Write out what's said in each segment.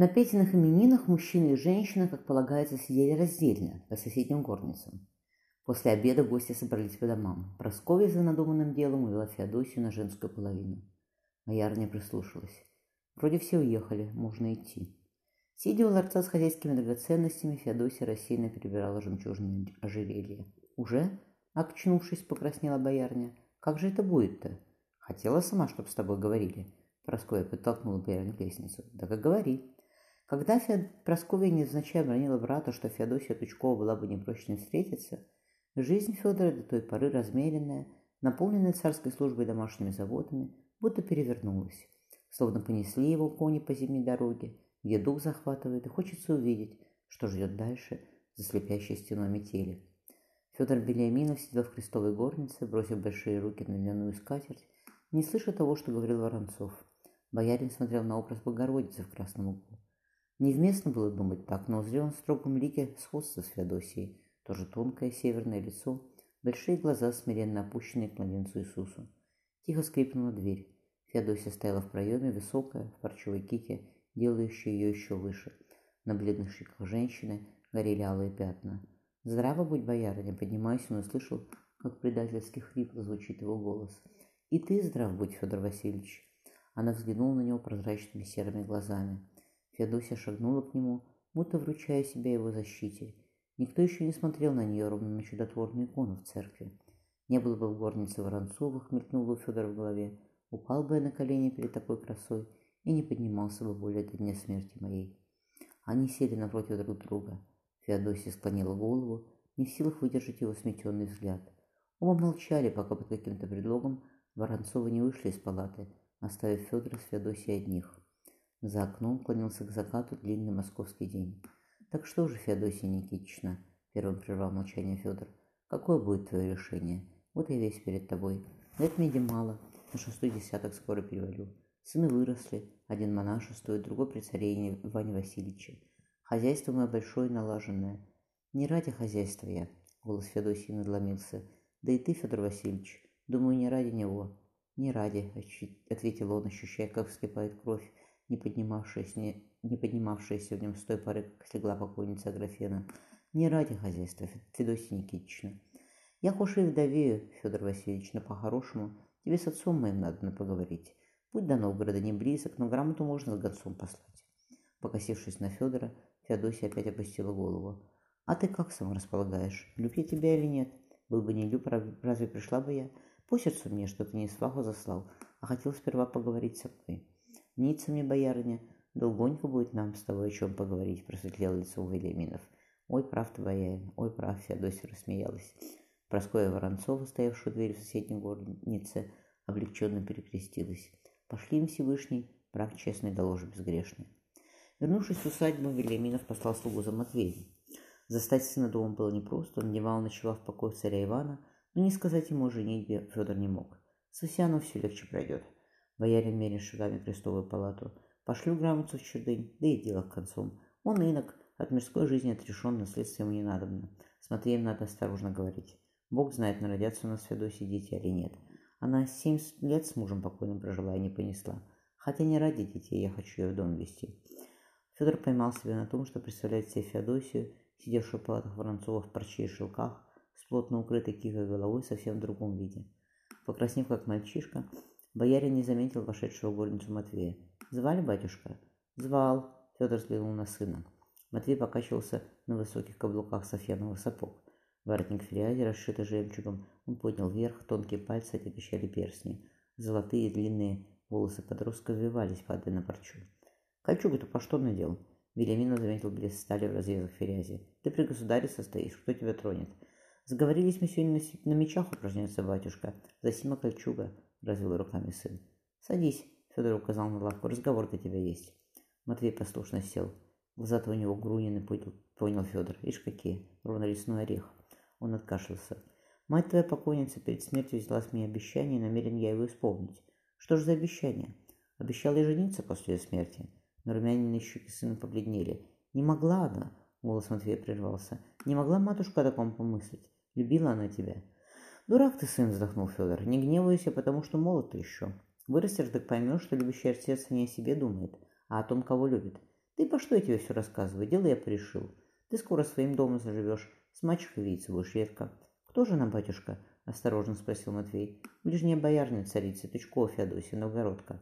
На Петиных именинах мужчины и женщины, как полагается, сидели раздельно, по соседним горницам. После обеда гости собрались по домам. Прасковья за надуманным делом увела Феодосию на женскую половину. Боярня прислушалась. Вроде все уехали, можно идти. Сидя у ларца с хозяйскими драгоценностями, Феодосия рассеянно перебирала жемчужные ожерелья. «Уже?» — окчнувшись, покраснела боярня. «Как же это будет-то?» «Хотела сама, чтоб с тобой говорили». Прасковья подтолкнула боярню к лестницу. «Да как говори». Когда. Прасковья невзначай бронила брата, что Феодосия Тучкова была бы не прочь не встретиться, жизнь Федора до той поры размеренная, наполненная царской службой и домашними заботами, будто перевернулась. Словно понесли его кони по зимней дороге, где дух захватывает, и хочется увидеть, что ждет дальше за слепящей стеной метели. Федор Белиаминов сидел в крестовой горнице, бросив большие руки на льняную скатерть, не слыша того, что говорил Воронцов. Боярин смотрел на образ Богородицы в красном углу. Невместно было думать так, но узрел он в строгом лике сходство с Феодосией, тоже тонкое северное лицо, большие глаза, смиренно опущенные к младенцу Иисусу. Тихо скрипнула дверь. Феодосия стояла в проеме, высокая, в парчевой кике, делающая ее еще выше. На бледных щеках женщины горели алые пятна. «Здраво будь, боярыня!» Поднимаясь, он услышал, как предательски хрипло звучит его голос. «И ты здрав будь, Федор Васильевич!» Она взглянула на него прозрачными серыми глазами. Феодосия шагнула к нему, будто вручая себя его защите. Никто еще не смотрел на нее, ровно на чудотворную икону в церкви. Не было бы в горнице Воронцовых, у Федора в голове. Упал бы я на колени перед такой красой и не поднимался бы более до дня смерти моей. Они сели напротив друг друга. Феодосия склонила голову, не в силах выдержать его сметенный взгляд. Оба молчали, пока под каким-то предлогом Воронцовы не вышли из палаты, оставив Федора с Феодосией одних. За окном клонился к закату длинный московский день. «Так что же, Феодосия Никитична?» — первым прервал молчание Федор. «Какое будет твое решение? Вот я весь перед тобой. Лет меди мало, на шестой десяток скоро перевалю. Сыны выросли, один монашествует, другой при царе Иване Васильевиче. Хозяйство мое большое и налаженное. Не ради хозяйства я, голос Феодосии надломился. Да и ты, Федор Васильевич, думаю, не ради него. Не ради, ответил он, ощущая, как вскипает кровь, не поднимавшаяся, не, не поднимавшаяся в нем с той поры, как слегла покойница Аграфена. Не ради хозяйства, Федосия Никитична. Я хошь и вдовею, Федор Васильевич, но по-хорошему тебе с отцом моим надо поговорить. Путь до Новгорода не близок, но грамоту можно с гонцом послать. Покосившись на Федора, Феодосия опять опустила голову. «А ты как сам располагаешь? Люб я тебя или нет? Был бы не люб, разве пришла бы я? По сердцу мне, что ты не сваху заслал, а хотел сперва поговорить со мной. Ница мне, боярыня, долгонько будет нам с тобой о чем поговорить», — просветлел лицо Вильяминов. «Ой, прав ты, боярин, ой, прав», — Феодосия рассмеялась. Проскоя Воронцова, стоявшая у двери в соседней горнице, облегченно перекрестилась. «Пошли им Всевышний, брак честный да ложь безгрешный». Вернувшись в усадьбу, Вильяминов послал слугу за Матвеем. Застать сына дома было непросто, он дневал ночевал в покое царя Ивана, но не сказать ему о женитьбе Федор не мог. С Осяном все легче пройдет. Боярин мерил шагами крестовую палату. Пошлю грамоту в чердынь, да и дело к концу. Он инок, от мирской жизни отрешен, наследство ему не надобно. С Матвеем надо осторожно говорить. Бог знает, народятся у нас в дети или нет. Она семь лет с мужем покойным прожила и не понесла. Хотя не ради детей я хочу ее в дом вести. Федор поймал себя на том, что представляет себе Феодосию, сидевшую в палатах Воронцова в парче шелках, с плотно укрытой кихой головой совсем в другом виде. Покраснев, как мальчишка, боярин не заметил вошедшего горницу Матвея. «Звали батюшка?» «Звал», — Федор взглянул на сына. Матвей покачивался на высоких каблуках софьяновых сапог. Воротник фриази, расшитый жемчугом, он поднял вверх, тонкие пальцы отягощали перстни. Золотые длинные волосы подростка взвивались, падая на парчу. Кольчугу-то по что надел? Велимина заметил блеск стали в разрезах ферязи. Ты при государе состоишь, кто тебя тронет? Сговорились мы сегодня на, на мечах упражняться, батюшка. Засима кольчуга, развел руками сын. Садись, Федор указал на лавку, разговор-то тебя есть. Матвей послушно сел. Глаза-то у него грунины, понял, Федор. Ишь какие, ровно лесной орех. Он откашлялся. Мать твоя покойница перед смертью взяла с меня обещание, и намерен я его исполнить. Что же за обещание? Обещала и жениться после ее смерти. Но румяные щеки сына побледнели. Не могла она, голос Матвея прервался. Не могла матушка о таком помыслить. Любила она тебя. Дурак ты, сын, вздохнул Федор. Не гневайся, потому что молод ты еще. Вырастешь, так поймешь, что любящее сердце не о себе думает, а о том, кого любит. Ты по что я тебе все рассказываю? Дело я порешил. Ты скоро своим домом заживешь, с мачехой видеться будешь редко. Кто же она, батюшка? Осторожно спросил Матвей. Ближняя боярня царица Тычкова Феодосия Новгородка.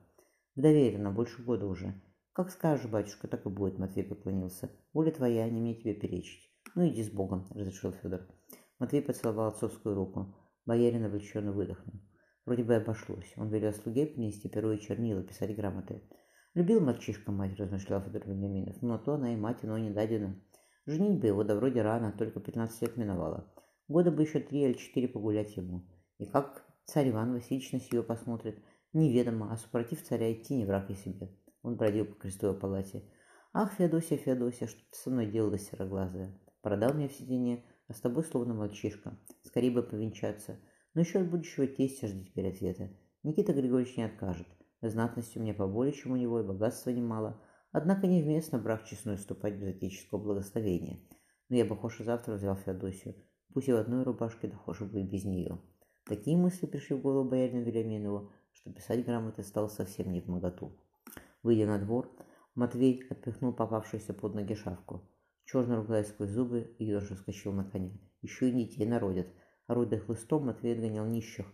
Вдовеет она больше года уже. Как скажешь, батюшка, так и будет, Матвей поклонился. Воля твоя, не мне тебе перечить. Ну иди с Богом, разрешил Федор. Матвей поцеловал отцовскую руку. Боярин облегченно выдохнул. Вроде бы обошлось. Он велел слуге принести перо и чернила, писать грамоты. Любил мальчишка мать, размышлял Федор Вениаминов. Но то она и мать, но не дадена. Женить бы его, да вроде рано, только пятнадцать лет миновало. Года бы еще три или четыре погулять ему. И как царь Иван Васильевич на сие посмотрит, неведомо, а супротив царя идти не враг и себе. Он бродил по крестовой палате. «Ах, Феодосия, Феодосия, что ты со мной делала, сероглазая? Продал меня в сиденье, а с тобой словно мальчишка. Скорее бы повенчаться. Но еще от будущего тестя жди теперь ответа. Никита Григорьевич не откажет. Знатности у меня поболее, чем у него, и богатства немало. Однако невместно брак честной вступать без отеческого благословения. Но я бы хошь завтра взял Феодосию. Пусть и в одной рубашке, да хошь бы и без нее. Такие мысли пришли в голову боярину Вильяминову, что писать грамоты стало совсем не в моготу. Выйдя на двор, Матвей отпихнул попавшуюся под ноги шавку. Черно ругая сквозь зубы, Юноша вскочил на коня. Еще и детей народят. Орудуя хлыстом, Матвей отгонял нищих,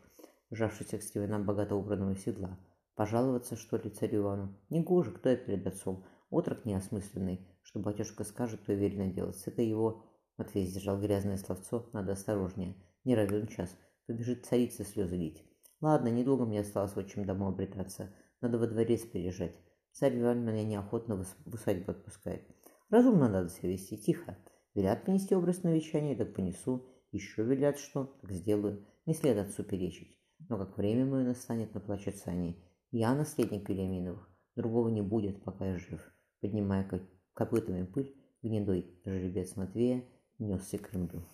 сжавшихся к стенам богато убранного седла. Пожаловаться, что ли, царю Ивану? Негоже, кто я перед отцом? Отрок неосмысленный, что батюшка скажет, то и верно делать. Это его... Матвей сдержал грязное словцо, надо осторожнее. Не равен час. Побежит царица слезы лить. Ладно, недолго мне осталось отчим дому обретаться. Надо во дворец переезжать. Царь Иван меня неохотно в усадьбу отпускает. Разумно надо себя вести, тихо. Велят принести образ на вечание, так понесу. Еще велят что, так сделаю. Не след отцу перечить. Но как время мое настанет, наплачутся они. Я наследник Вильяминовых. Другого не будет, пока я жив. Поднимая копытами пыль, гнедой жеребец Матвея несся к Кремлю.